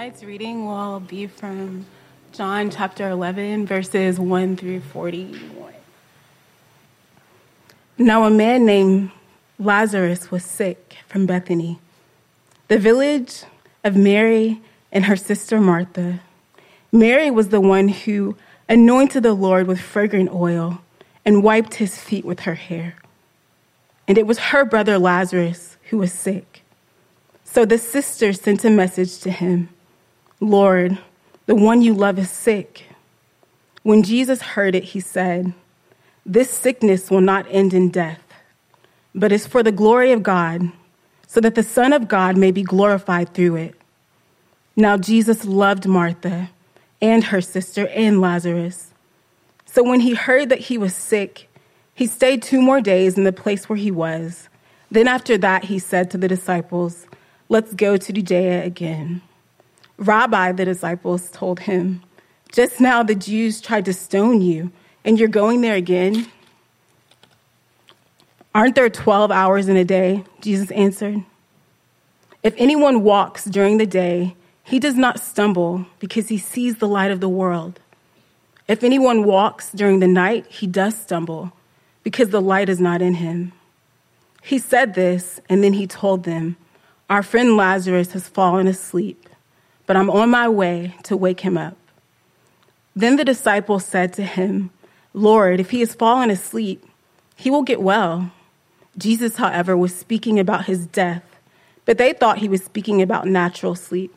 Tonight's reading will be from John chapter 11, verses 1 through 41. Now, a man named Lazarus was sick from Bethany, the village of Mary and her sister Martha. Mary was the one who anointed the Lord with fragrant oil and wiped his feet with her hair. And it was her brother Lazarus who was sick. So the sister sent a message to him Lord, the one you love is sick. When Jesus heard it, he said, This sickness will not end in death, but is for the glory of God, so that the Son of God may be glorified through it. Now, Jesus loved Martha and her sister and Lazarus. So when he heard that he was sick, he stayed two more days in the place where he was. Then after that, he said to the disciples, Let's go to Judea again. Rabbi, the disciples told him, Just now the Jews tried to stone you, and you're going there again? Aren't there 12 hours in a day? Jesus answered. If anyone walks during the day, he does not stumble because he sees the light of the world. If anyone walks during the night, he does stumble because the light is not in him. He said this, and then he told them, Our friend Lazarus has fallen asleep but I'm on my way to wake him up. Then the disciples said to him, Lord, if he has fallen asleep, he will get well. Jesus, however, was speaking about his death, but they thought he was speaking about natural sleep.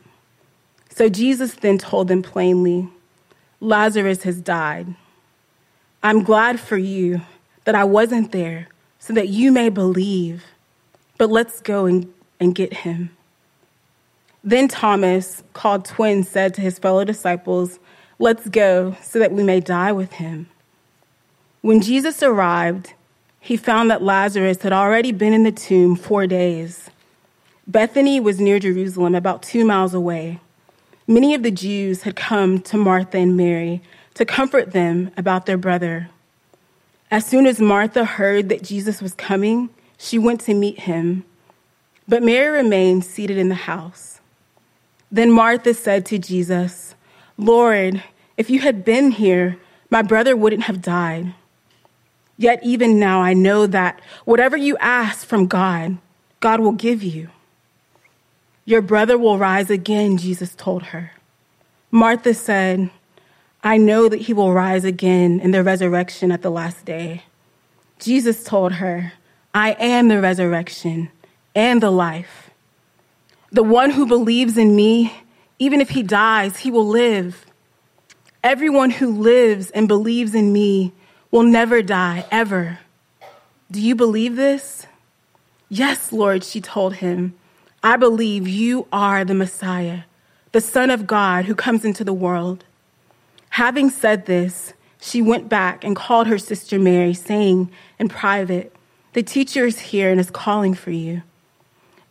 So Jesus then told them plainly, Lazarus has died. I'm glad for you that I wasn't there so that you may believe, but let's go and, and get him. Then Thomas, called twin, said to his fellow disciples, Let's go so that we may die with him. When Jesus arrived, he found that Lazarus had already been in the tomb four days. Bethany was near Jerusalem, about two miles away. Many of the Jews had come to Martha and Mary to comfort them about their brother. As soon as Martha heard that Jesus was coming, she went to meet him. But Mary remained seated in the house. Then Martha said to Jesus, Lord, if you had been here, my brother wouldn't have died. Yet even now I know that whatever you ask from God, God will give you. Your brother will rise again, Jesus told her. Martha said, I know that he will rise again in the resurrection at the last day. Jesus told her, I am the resurrection and the life. The one who believes in me, even if he dies, he will live. Everyone who lives and believes in me will never die, ever. Do you believe this? Yes, Lord, she told him. I believe you are the Messiah, the Son of God who comes into the world. Having said this, she went back and called her sister Mary, saying in private, The teacher is here and is calling for you.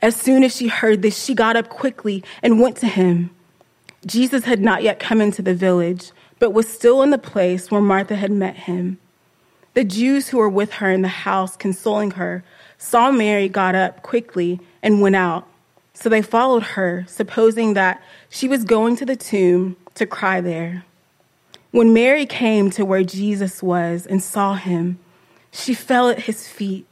As soon as she heard this, she got up quickly and went to him. Jesus had not yet come into the village, but was still in the place where Martha had met him. The Jews who were with her in the house, consoling her, saw Mary got up quickly and went out. So they followed her, supposing that she was going to the tomb to cry there. When Mary came to where Jesus was and saw him, she fell at his feet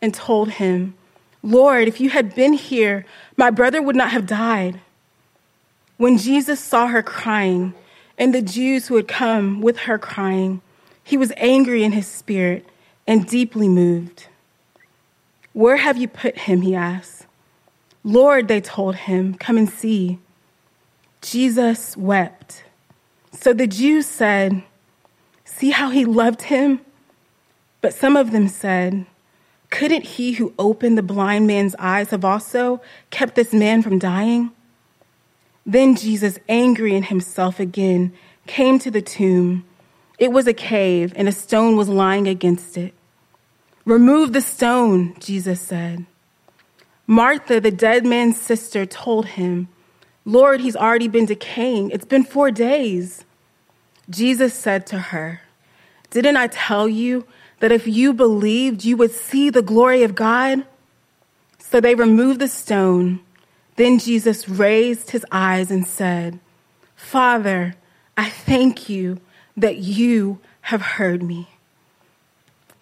and told him, Lord, if you had been here, my brother would not have died. When Jesus saw her crying, and the Jews who had come with her crying, he was angry in his spirit and deeply moved. Where have you put him? He asked. Lord, they told him, come and see. Jesus wept. So the Jews said, See how he loved him? But some of them said, couldn't he who opened the blind man's eyes have also kept this man from dying? Then Jesus, angry in himself again, came to the tomb. It was a cave, and a stone was lying against it. Remove the stone, Jesus said. Martha, the dead man's sister, told him, Lord, he's already been decaying. It's been four days. Jesus said to her, Didn't I tell you that if you believed, you would see the glory of God? So they removed the stone. Then Jesus raised his eyes and said, Father, I thank you that you have heard me.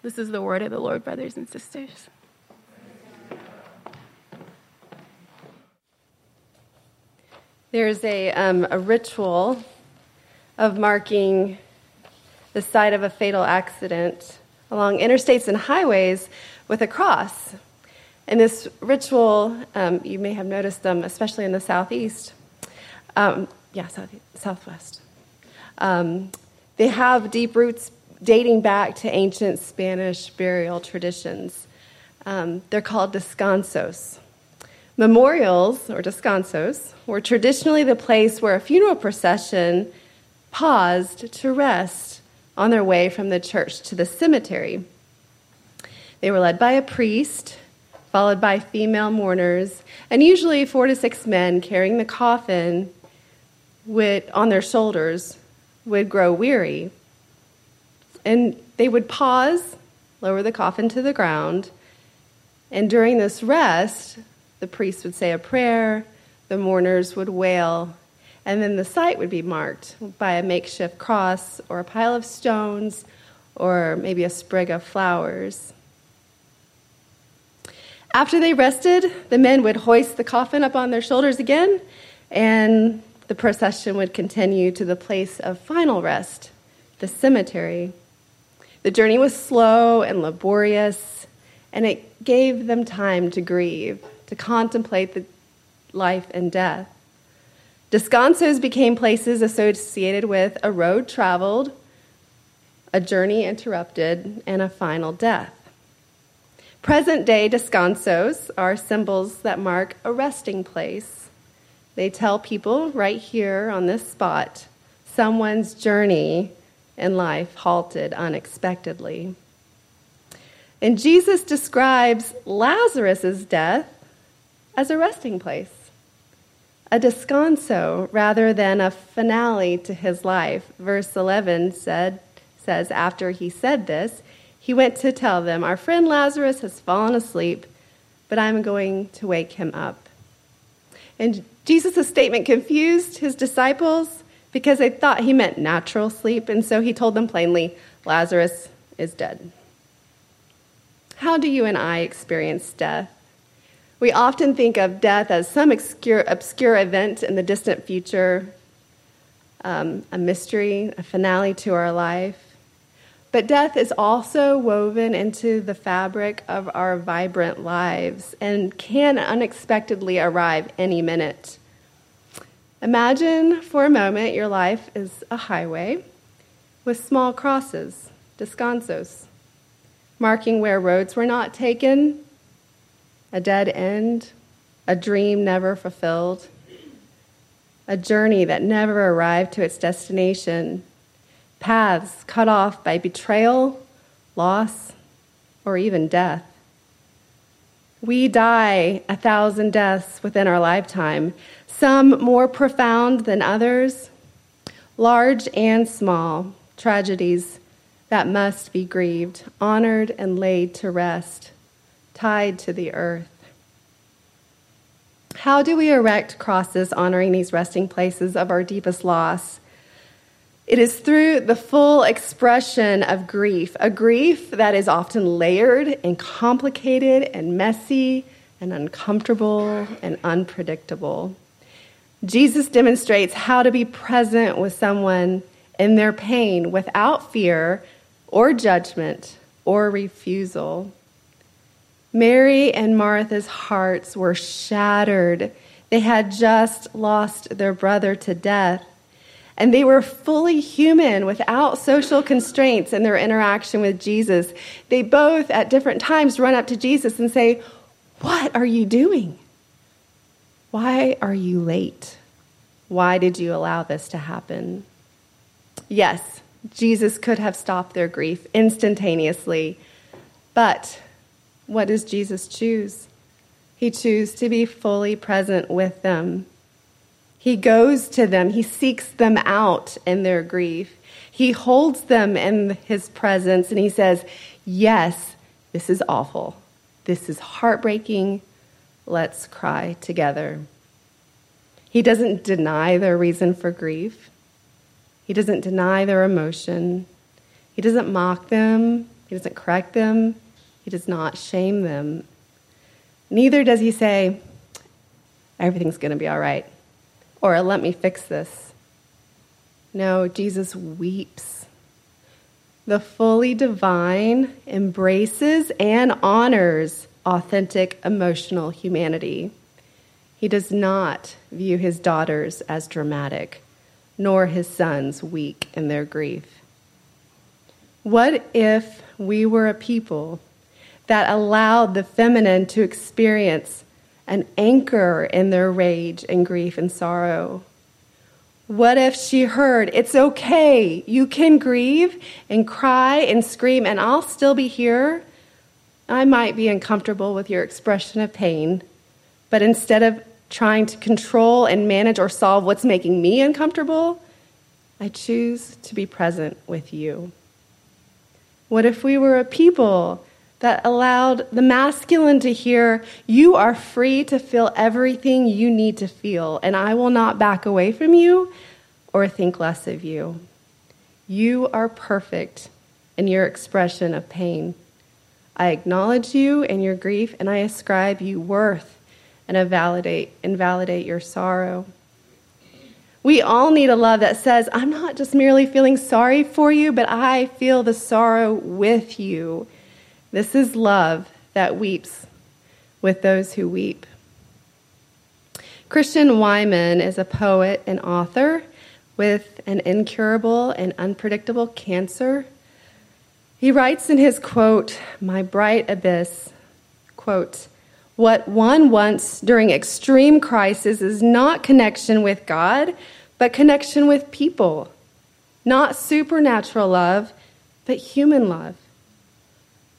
This is the word of the Lord, brothers and sisters. There's a, um, a ritual of marking the site of a fatal accident along interstates and highways with a cross. And this ritual, um, you may have noticed them, especially in the southeast. Um, yeah, south, southwest. Um, they have deep roots dating back to ancient Spanish burial traditions. Um, they're called descansos. Memorials, or descansos, were traditionally the place where a funeral procession paused to rest on their way from the church to the cemetery. They were led by a priest, followed by female mourners, and usually four to six men carrying the coffin would, on their shoulders would grow weary. And they would pause, lower the coffin to the ground, and during this rest, the priest would say a prayer, the mourners would wail, and then the site would be marked by a makeshift cross or a pile of stones or maybe a sprig of flowers. After they rested, the men would hoist the coffin up on their shoulders again, and the procession would continue to the place of final rest, the cemetery. The journey was slow and laborious, and it gave them time to grieve to contemplate the life and death. Descansos became places associated with a road traveled, a journey interrupted, and a final death. Present day descansos are symbols that mark a resting place. They tell people right here on this spot someone's journey in life halted unexpectedly. And Jesus describes Lazarus' death as a resting place, a descanso rather than a finale to his life. Verse 11 said, says, After he said this, he went to tell them, Our friend Lazarus has fallen asleep, but I'm going to wake him up. And Jesus' statement confused his disciples because they thought he meant natural sleep, and so he told them plainly, Lazarus is dead. How do you and I experience death? We often think of death as some obscure, obscure event in the distant future, um, a mystery, a finale to our life. But death is also woven into the fabric of our vibrant lives and can unexpectedly arrive any minute. Imagine for a moment your life is a highway with small crosses, descansos, marking where roads were not taken a dead end, a dream never fulfilled, a journey that never arrived to its destination, paths cut off by betrayal, loss, or even death. We die a thousand deaths within our lifetime, some more profound than others, large and small tragedies that must be grieved, honored, and laid to rest tied to the earth. How do we erect crosses honoring these resting places of our deepest loss? It is through the full expression of grief, a grief that is often layered and complicated and messy and uncomfortable and unpredictable. Jesus demonstrates how to be present with someone in their pain without fear or judgment or refusal. Mary and Martha's hearts were shattered. They had just lost their brother to death. And they were fully human without social constraints in their interaction with Jesus. They both, at different times, run up to Jesus and say, What are you doing? Why are you late? Why did you allow this to happen? Yes, Jesus could have stopped their grief instantaneously, but what does Jesus choose? He chooses to be fully present with them. He goes to them, he seeks them out in their grief. He holds them in his presence and he says, Yes, this is awful. This is heartbreaking. Let's cry together. He doesn't deny their reason for grief. He doesn't deny their emotion. He doesn't mock them. He doesn't correct them. He does not shame them. Neither does he say, everything's going to be all right, or let me fix this. No, Jesus weeps. The fully divine embraces and honors authentic emotional humanity. He does not view his daughters as dramatic, nor his sons weak in their grief. What if we were a people that allowed the feminine to experience an anchor in their rage and grief and sorrow? What if she heard, it's okay, you can grieve and cry and scream, and I'll still be here? I might be uncomfortable with your expression of pain, but instead of trying to control and manage or solve what's making me uncomfortable, I choose to be present with you. What if we were a people that allowed the masculine to hear, You are free to feel everything you need to feel, and I will not back away from you or think less of you. You are perfect in your expression of pain. I acknowledge you and your grief, and I ascribe you worth and validate, and invalidate your sorrow. We all need a love that says, I'm not just merely feeling sorry for you, but I feel the sorrow with you. This is love that weeps with those who weep. Christian Wiman is a poet and author with an incurable and unpredictable cancer. He writes in his quote, My bright abyss, quote, what one wants during extreme crisis is not connection with God, but connection with people. Not supernatural love, but human love.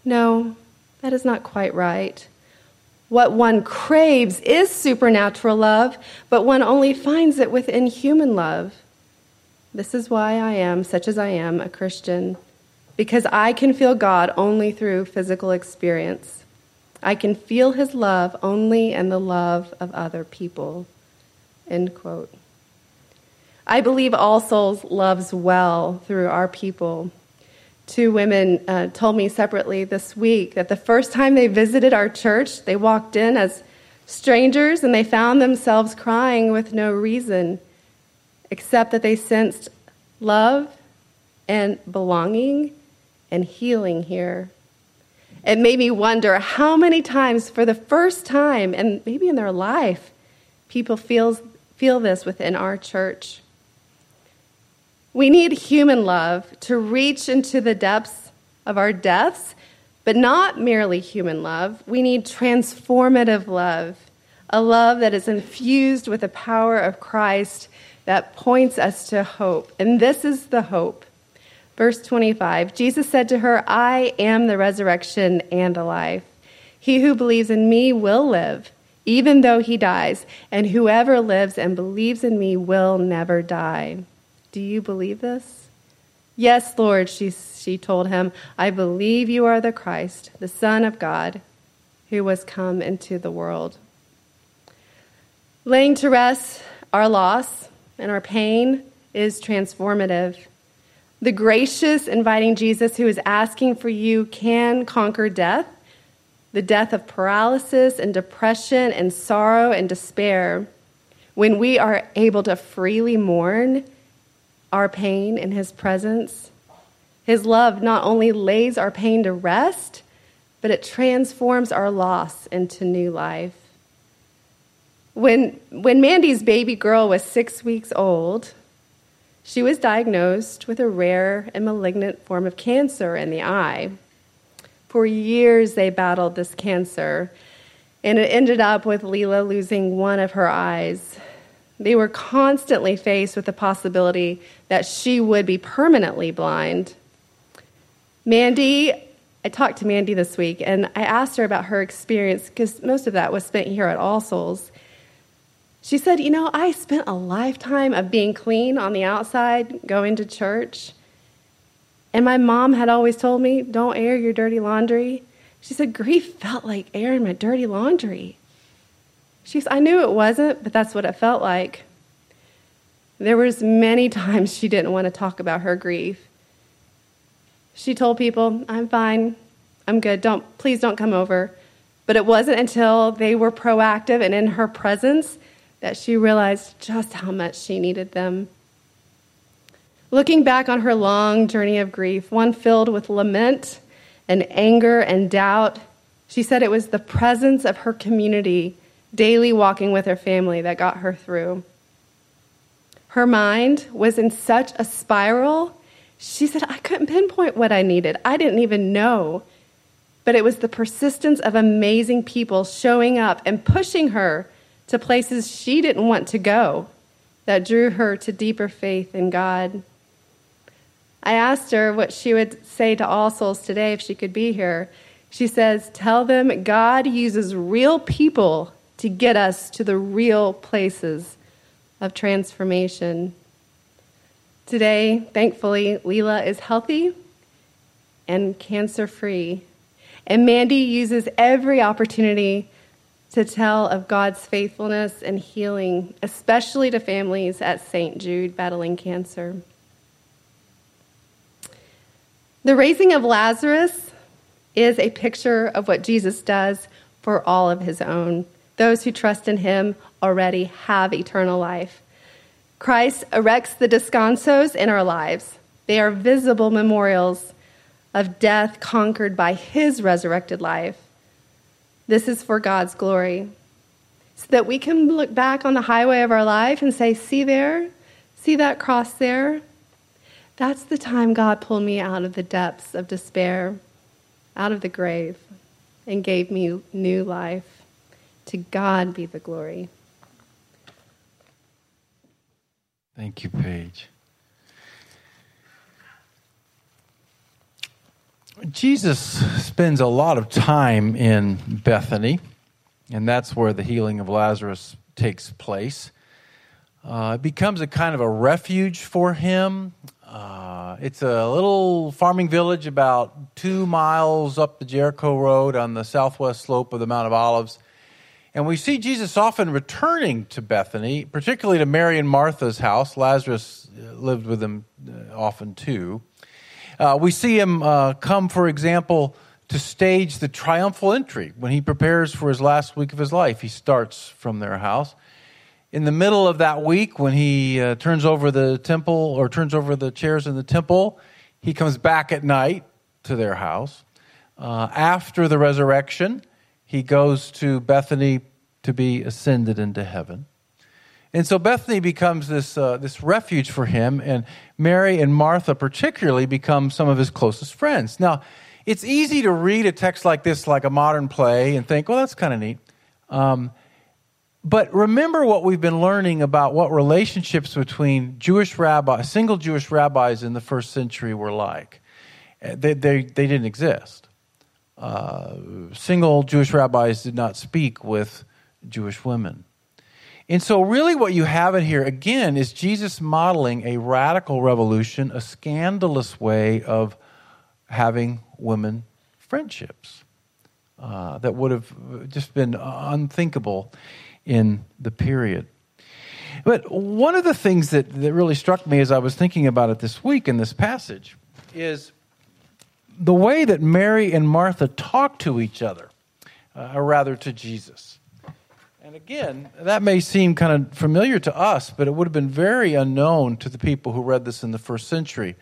No, that is not quite right. What one craves is supernatural love, but one only finds it within human love. This is why I am, such as I am, a Christian, because I can feel God only through physical experience. I can feel his love only in the love of other people. End quote. I believe All Souls loves well through our people two women uh, told me separately this week that the first time they visited our church, they walked in as strangers and they found themselves crying with no reason except that they sensed love and belonging and healing here. It made me wonder how many times, for the first time, and maybe in their life, people feels, feel this within our church. We need human love to reach into the depths of our depths, but not merely human love. We need transformative love, a love that is infused with the power of Christ that points us to hope. And this is the hope. Verse 25 Jesus said to her, I am the resurrection and the life. He who believes in me will live, even though he dies, and whoever lives and believes in me will never die. Do you believe this? Yes, Lord, she, she told him, I believe you are the Christ, the Son of God, who was come into the world. Laying to rest our loss and our pain is transformative. The gracious, inviting Jesus who is asking for you can conquer death, the death of paralysis and depression and sorrow and despair. When we are able to freely mourn our pain in His presence. His love not only lays our pain to rest, but it transforms our loss into new life. When, when Mandy's baby girl was six weeks old, she was diagnosed with a rare and malignant form of cancer in the eye. For years, they battled this cancer, and it ended up with Leela losing one of her eyes they were constantly faced with the possibility that she would be permanently blind. Mandy, I talked to Mandy this week and I asked her about her experience because most of that was spent here at All Souls. She said, You know, I spent a lifetime of being clean on the outside, going to church. And my mom had always told me, Don't air your dirty laundry. She said, Grief felt like airing my dirty laundry. She says, I knew it wasn't, but that's what it felt like. There was many times she didn't want to talk about her grief. She told people, "I'm fine. I'm good. Don't please don't come over." But it wasn't until they were proactive and in her presence that she realized just how much she needed them. Looking back on her long journey of grief, one filled with lament and anger and doubt, she said it was the presence of her community, daily walking with her family, that got her through. Her mind was in such a spiral, she said, I couldn't pinpoint what I needed. I didn't even know. But it was the persistence of amazing people showing up and pushing her to places she didn't want to go that drew her to deeper faith in God. I asked her what she would say to all souls today if she could be here. She says, Tell them God uses real people to get us to the real places of transformation. Today, thankfully, Leela is healthy and cancer free. And Mandy uses every opportunity to tell of God's faithfulness and healing, especially to families at St. Jude battling cancer. The raising of Lazarus is a picture of what Jesus does for all of his own. Those who trust in him already have eternal life. Christ erects the descansos in our lives. They are visible memorials of death conquered by his resurrected life. This is for God's glory. So that we can look back on the highway of our life and say, See there? See that cross there? That's the time God pulled me out of the depths of despair, out of the grave, and gave me new life. To God be the glory. Thank you, Paige. Jesus spends a lot of time in Bethany, and that's where the healing of Lazarus takes place. Uh, it becomes a kind of a refuge for him. Uh, it's a little farming village about two miles up the Jericho Road on the southwest slope of the Mount of Olives. And we see Jesus often returning to Bethany, particularly to Mary and Martha's house. Lazarus lived with them uh, often too. Uh, we see him uh, come, for example, to stage the triumphal entry when he prepares for his last week of his life. He starts from their house. In the middle of that week, when he uh, turns over the temple or turns over the chairs in the temple, he comes back at night to their house. Uh, after the resurrection, he goes to Bethany to be ascended into heaven. And so Bethany becomes this, uh, this refuge for him, and Mary and Martha, particularly, become some of his closest friends. Now, it's easy to read a text like this, like a modern play, and think, well, that's kind of neat. Um, but remember what we've been learning about what relationships between Jewish rabbis, single Jewish rabbis in the first century were like. They, they, they didn't exist. Uh, single Jewish rabbis did not speak with Jewish women. And so, really, what you have in here, again, is Jesus modeling a radical revolution, a scandalous way of having women friendships uh, that would have just been unthinkable in the period. But one of the things that, that really struck me as I was thinking about it this week in this passage is the way that Mary and Martha talk to each other, uh, or rather to Jesus. And again, that may seem kind of familiar to us, but it would have been very unknown to the people who read this in the first century.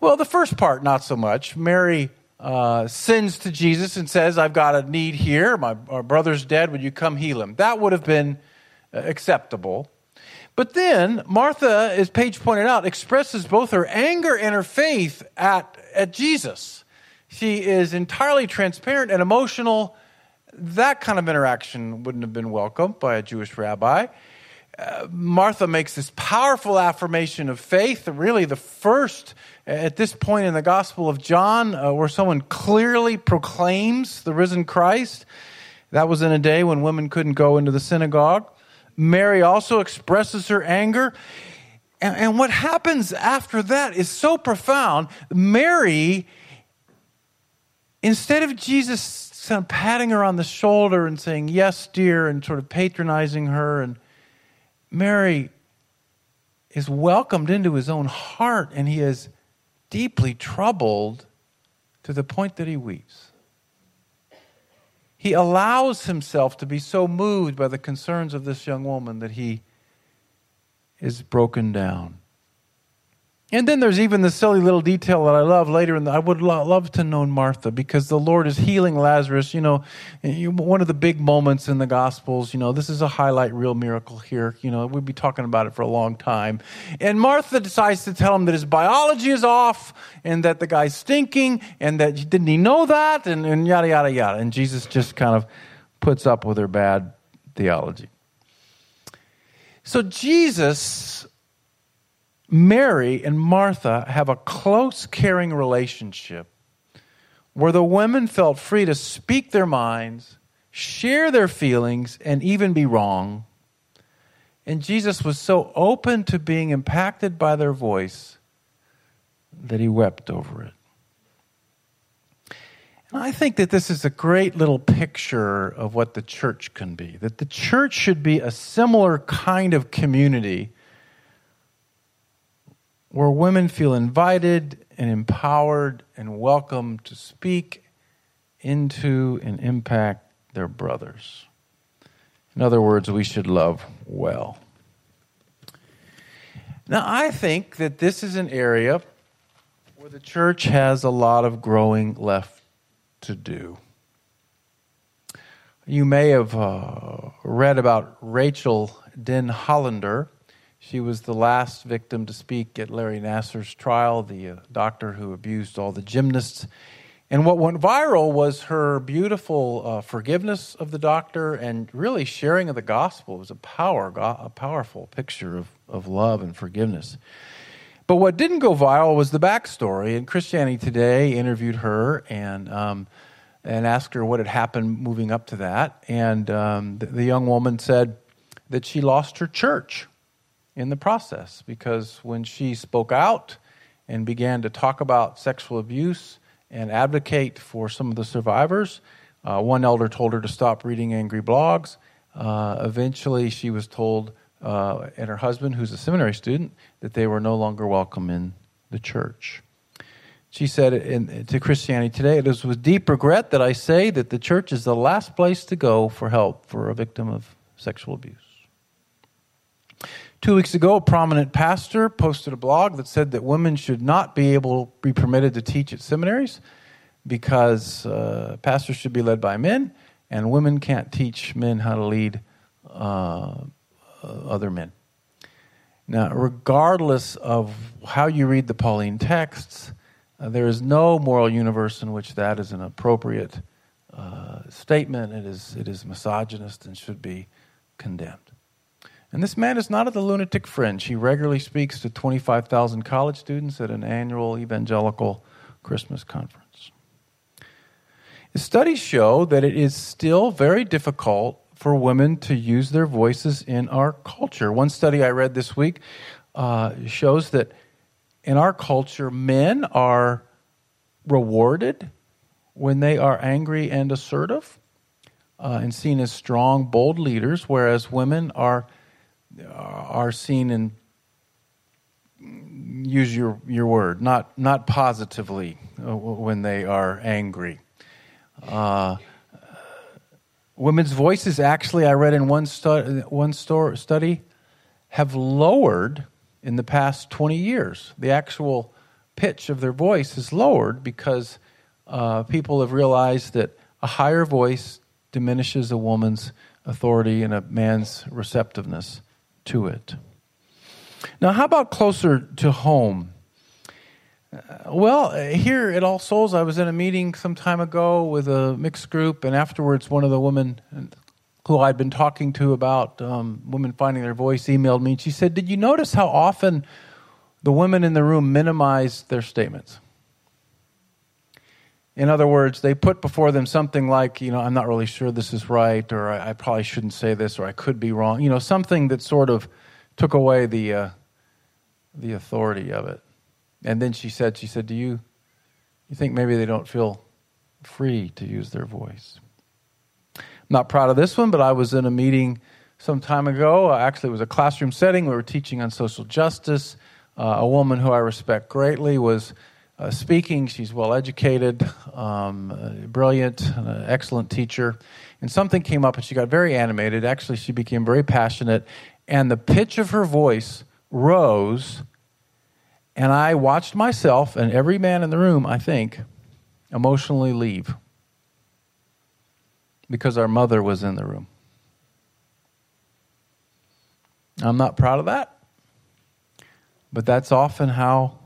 Well, the first part, not so much. Mary uh, sends to Jesus and says, I've got a need here. My, brother's dead. Would you come heal him? That would have been uh, acceptable. But then Martha, as Paige pointed out, expresses both her anger and her faith at, at Jesus. She is entirely transparent and emotional that kind of interaction wouldn't have been welcomed by a Jewish rabbi. Uh, Martha makes this powerful affirmation of faith, really the first at this point in the Gospel of John, uh, where someone clearly proclaims the risen Christ. That was in a day when women couldn't go into the synagogue. Mary also expresses her anger. And, and what happens after that is so profound. Mary, instead of Jesus kind of patting her on the shoulder and saying, Yes, dear, and sort of patronizing her. And Mary is welcomed into his own heart, and he is deeply troubled to the point that he weeps. He allows himself to be so moved by the concerns of this young woman that he is broken down. And then there's even the silly little detail that I love later. In the, I would lo- love to know Martha because the Lord is healing Lazarus. You know, one of the big moments in the Gospels. You know, this is a highlight reel miracle here. You know, we'd be talking about it for a long time. And Martha decides to tell him that his biology is off and that the guy's stinking and that didn't he know that and, and yada yada yada. And Jesus just kind of puts up with her bad theology. So Jesus Mary and Martha have a close, caring relationship where the women felt free to speak their minds, share their feelings, and even be wrong. And Jesus was so open to being impacted by their voice that he wept over it. And I think that this is a great little picture of what the church can be. That the church should be a similar kind of community where women feel invited and empowered and welcome to speak into and impact their brothers. In other words, we should love well. Now, I think that this is an area where the church has a lot of growing left to do. You may have uh, read about Rachel Denhollander she was the last victim to speak at Larry Nassar's trial, the uh, doctor who abused all the gymnasts. And what went viral was her beautiful uh, forgiveness of the doctor and really sharing of the gospel. It was a power, a powerful picture of, of love and forgiveness. But what didn't go viral was the backstory. And Christianity Today interviewed her and um, and asked her what had happened moving up to that. And um, the, the young woman said that she lost her church in the process because when she spoke out and began to talk about sexual abuse and advocate for some of the survivors, uh, one elder told her to stop reading angry blogs. Uh, eventually, she was told, uh, and her husband, who's a seminary student, that they were no longer welcome in the church. She said in, to Christianity Today, it is with deep regret that I say that the church is the last place to go for help for a victim of sexual abuse. Two weeks ago, a prominent pastor posted a blog that said that women should not be able be permitted to teach at seminaries because uh, pastors should be led by men, and women can't teach men how to lead uh, other men. Now, regardless of how you read the Pauline texts, uh, there is no moral universe in which that is an appropriate uh, statement. It is, it is misogynist and should be condemned. And this man is not at the lunatic fringe. He regularly speaks to 25,000 college students at an annual evangelical Christmas conference. Studies show that it is still very difficult for women to use their voices in our culture. One study I read this week uh, shows that in our culture, men are rewarded when they are angry and assertive uh, and seen as strong, bold leaders, whereas women are are seen in use your your word not not positively uh, when they are angry. Uh, women's voices actually, I read in one stu- one store, study, have lowered in the past twenty years. The actual pitch of their voice is lowered because uh, people have realized that a higher voice diminishes a woman's authority and a man's receptiveness to it. Now, how about closer to home? Uh, well, here at All Souls, I was in a meeting some time ago with a mixed group, and afterwards, one of the women who I'd been talking to about um, women finding their voice emailed me. And she said, Did you notice how often the women in the room minimize their statements? In other words, they put before them something like, you know, I'm not really sure this is right, or I, I probably shouldn't say this, or I could be wrong. You know, something that sort of took away the uh, the authority of it. And then she said, she said, do you you think maybe they don't feel free to use their voice. I'm not proud of this one, but I was in a meeting some time ago. Actually, it was a classroom setting. We were teaching on social justice. Uh, a woman who I respect greatly was uh, speaking. She's well educated, um, uh, brilliant, excellent teacher. And something came up and she got very animated. Actually, she became very passionate. And the pitch of her voice rose. And I watched myself and every man in the room, I think, emotionally leave because our mother was in the room. I'm not proud of that, but that's often how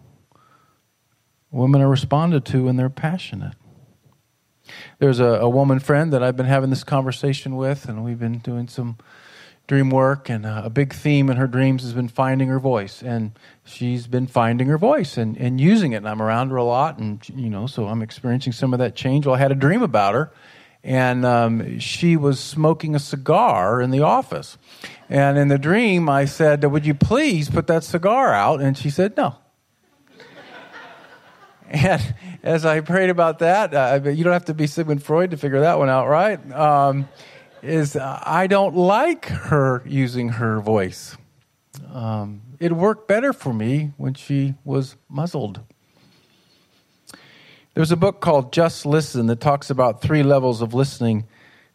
women are responded to when they're passionate. There's a, a woman friend that I've been having this conversation with, and we've been doing some dream work, and uh, a big theme in her dreams has been finding her voice. And she's been finding her voice and, and using it. And I'm around her a lot, and, you know, so I'm experiencing some of that change. Well, I had a dream about her, and um, she was smoking a cigar in the office. And in the dream, I said, Would you please put that cigar out? And she said, No. And as I prayed about that, uh, you don't have to be Sigmund Freud to figure that one out, right? Um, is uh, I don't like her using her voice. Um, it worked better for me when she was muzzled. There's a book called Just Listen that talks about three levels of listening.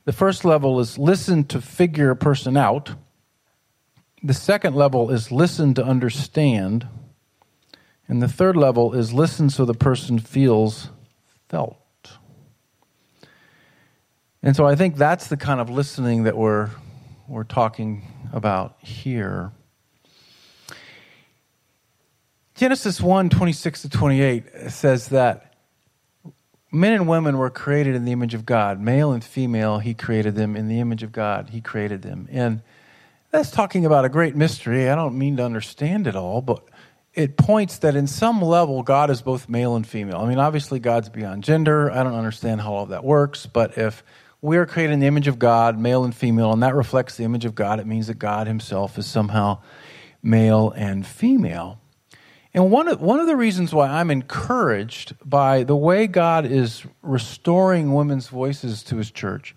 The first level is listen to figure a person out. The second level is listen to understand. And the third level is listen so the person feels felt. And so I think that's the kind of listening that we're, we're talking about here. Genesis 1 26 to 28 says that men and women were created in the image of God. Male and female, He created them. In the image of God, He created them. And that's talking about a great mystery. I don't mean to understand it all, but it points that in some level God is both male and female. I mean, obviously God's beyond gender. I don't understand how all that works, but if we are created in the image of God, male and female, and that reflects the image of God, it means that God himself is somehow male and female. And one of, one of the reasons why I'm encouraged by the way God is restoring women's voices to his church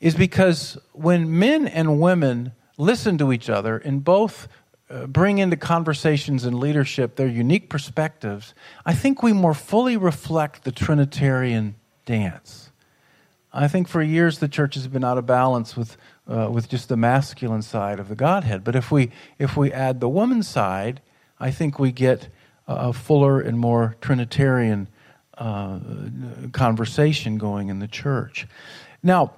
is because when men and women listen to each other in both uh, bring into conversations and leadership their unique perspectives, I think we more fully reflect the Trinitarian dance. I think for years the church has been out of balance with, uh, with just the masculine side of the Godhead. But if we, if we add the woman side, I think we get a fuller and more Trinitarian uh, conversation going in the church. Now,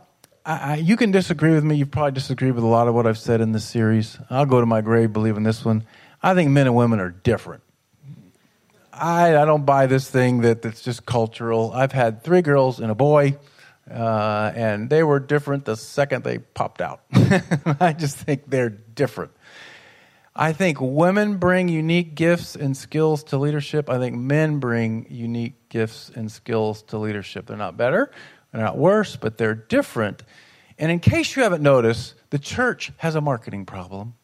I, you can disagree with me. You probably disagree with a lot of what I've said in this series. I'll go to my grave believing this one. I think men and women are different. I, I don't buy this thing that, that's just cultural. I've had three girls and a boy, uh, and they were different the second they popped out. I just think they're different. I think women bring unique gifts and skills to leadership. I think men bring unique gifts and skills to leadership. They're not better, they're not worse, but they're different. And in case you haven't noticed, the church has a marketing problem.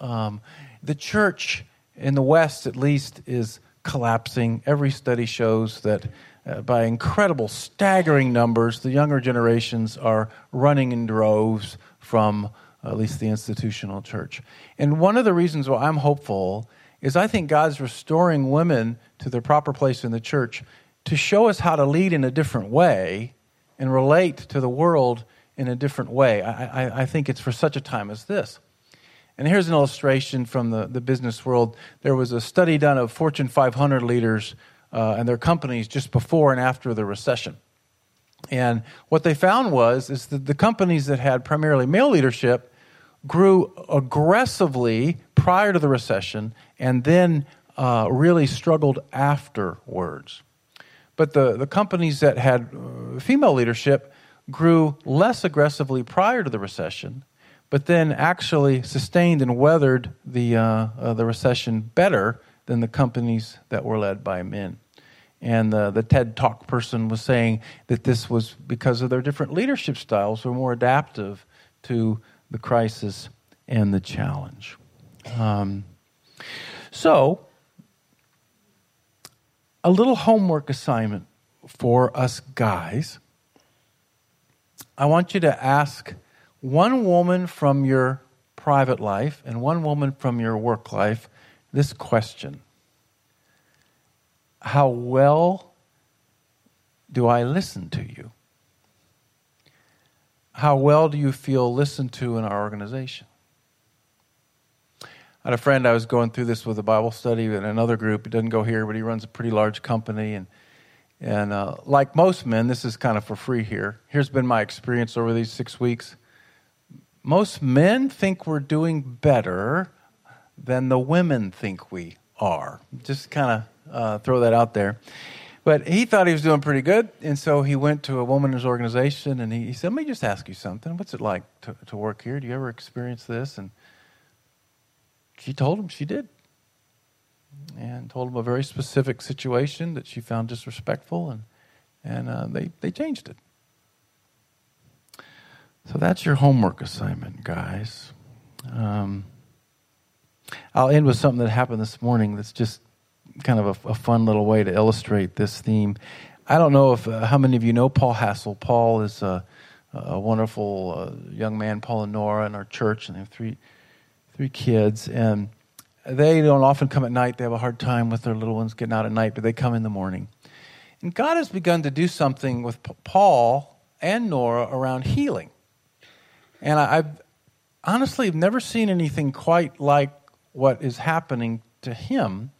Um, the church, in the West at least, is collapsing. Every study shows that uh, by incredible, staggering numbers, the younger generations are running in droves from at least the institutional church. And one of the reasons why I'm hopeful is I think God's restoring women to their proper place in the church to show us how to lead in a different way and relate to the world in a different way. I, I, I, think it's for such a time as this. And here's an illustration from the, the business world. There was a study done of Fortune 500 leaders uh, and their companies just before and after the recession. And what they found was is that the companies that had primarily male leadership grew aggressively prior to the recession and then uh, really struggled afterwards. But the, the companies that had uh, female leadership grew less aggressively prior to the recession, but then actually sustained and weathered the, uh, uh, the recession better than the companies that were led by men. And the, the TED Talk person was saying that this was because of their different leadership styles were more adaptive to the crisis and the challenge. Um, so, a little homework assignment for us guys. I want you to ask one woman from your private life and one woman from your work life this question How well do I listen to you? How well do you feel listened to in our organization? I had a friend I was going through this with a Bible study in another group. He doesn't go here, but he runs a pretty large company. And, and uh, like most men, this is kind of for free here. Here's been my experience over these six weeks. Most men think we're doing better than the women think we are. Just kind of uh, throw that out there. But he thought he was doing pretty good, and so he went to a woman's organization and he, he said, Let me just ask you something. What's it like to, to work here? Do you ever experience this? And she told him she did. And told him a very specific situation that she found disrespectful, and, and uh, they, they changed it. So that's your homework assignment, guys. Um, I'll end with something that happened this morning that's just kind of a, a fun little way to illustrate this theme. I don't know if uh, how many of you know Paul Hassel. Paul is a, a wonderful uh, young man, Paul and Nora, in our church, and they have three three kids, and they don't often come at night. They have a hard time with their little ones getting out at night, but they come in the morning. And God has begun to do something with Paul and Nora around healing. And I've honestly never seen anything quite like what is happening to him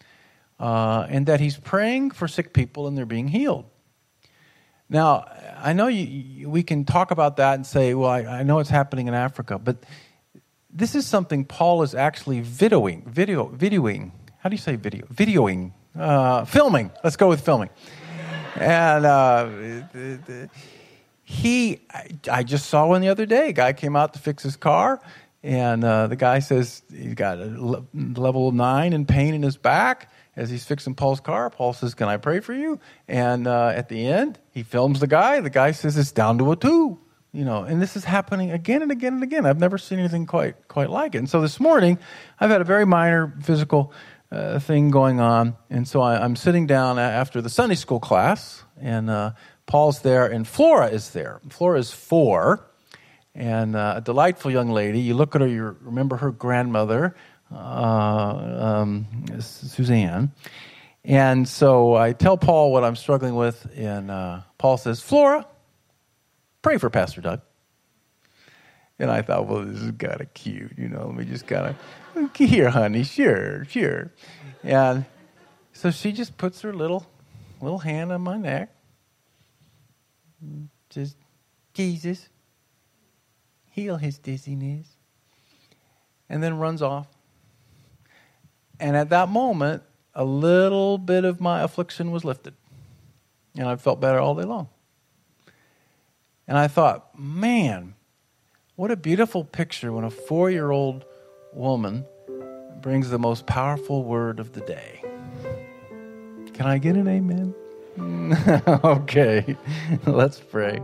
uh, and that he's praying for sick people and they're being healed. Now, I know you, we can talk about that and say, well, I, I, know it's happening in Africa, but this is something Paul is actually videoing, video, videoing. How do you say video? Videoing, uh, filming. Let's go with filming. And uh, he, I just saw one the other day. A guy came out to fix his car, and uh, the guy says he's got a level nine in pain in his back as he's fixing Paul's car, Paul says, Can I pray for you? And uh, at the end, he films the guy. The guy says it's down to a two. You know, and this is happening again and again and again. I've never seen anything quite quite like it. And so this morning, I've had a very minor physical uh, thing going on, and so I, am sitting down after the Sunday school class, and uh, Paul's there, and Flora is there. Flora is four, and uh, a delightful young lady. You look at her, you remember her grandmother uh, um, Suzanne. And so I tell Paul what I'm struggling with, and uh, Paul says, Flora, pray for Pastor Doug. And I thought, well, this is kind of cute, you know. Let me just kind of, here, honey, sure, sure. And so she just puts her little, little hand on my neck. Just, Jesus, heal his dizziness. And then runs off. And at that moment, a little bit of my affliction was lifted. And I felt better all day long. And I thought, man, what a beautiful picture when a four year old woman brings the most powerful word of the day. Can I get an amen? okay, let's pray.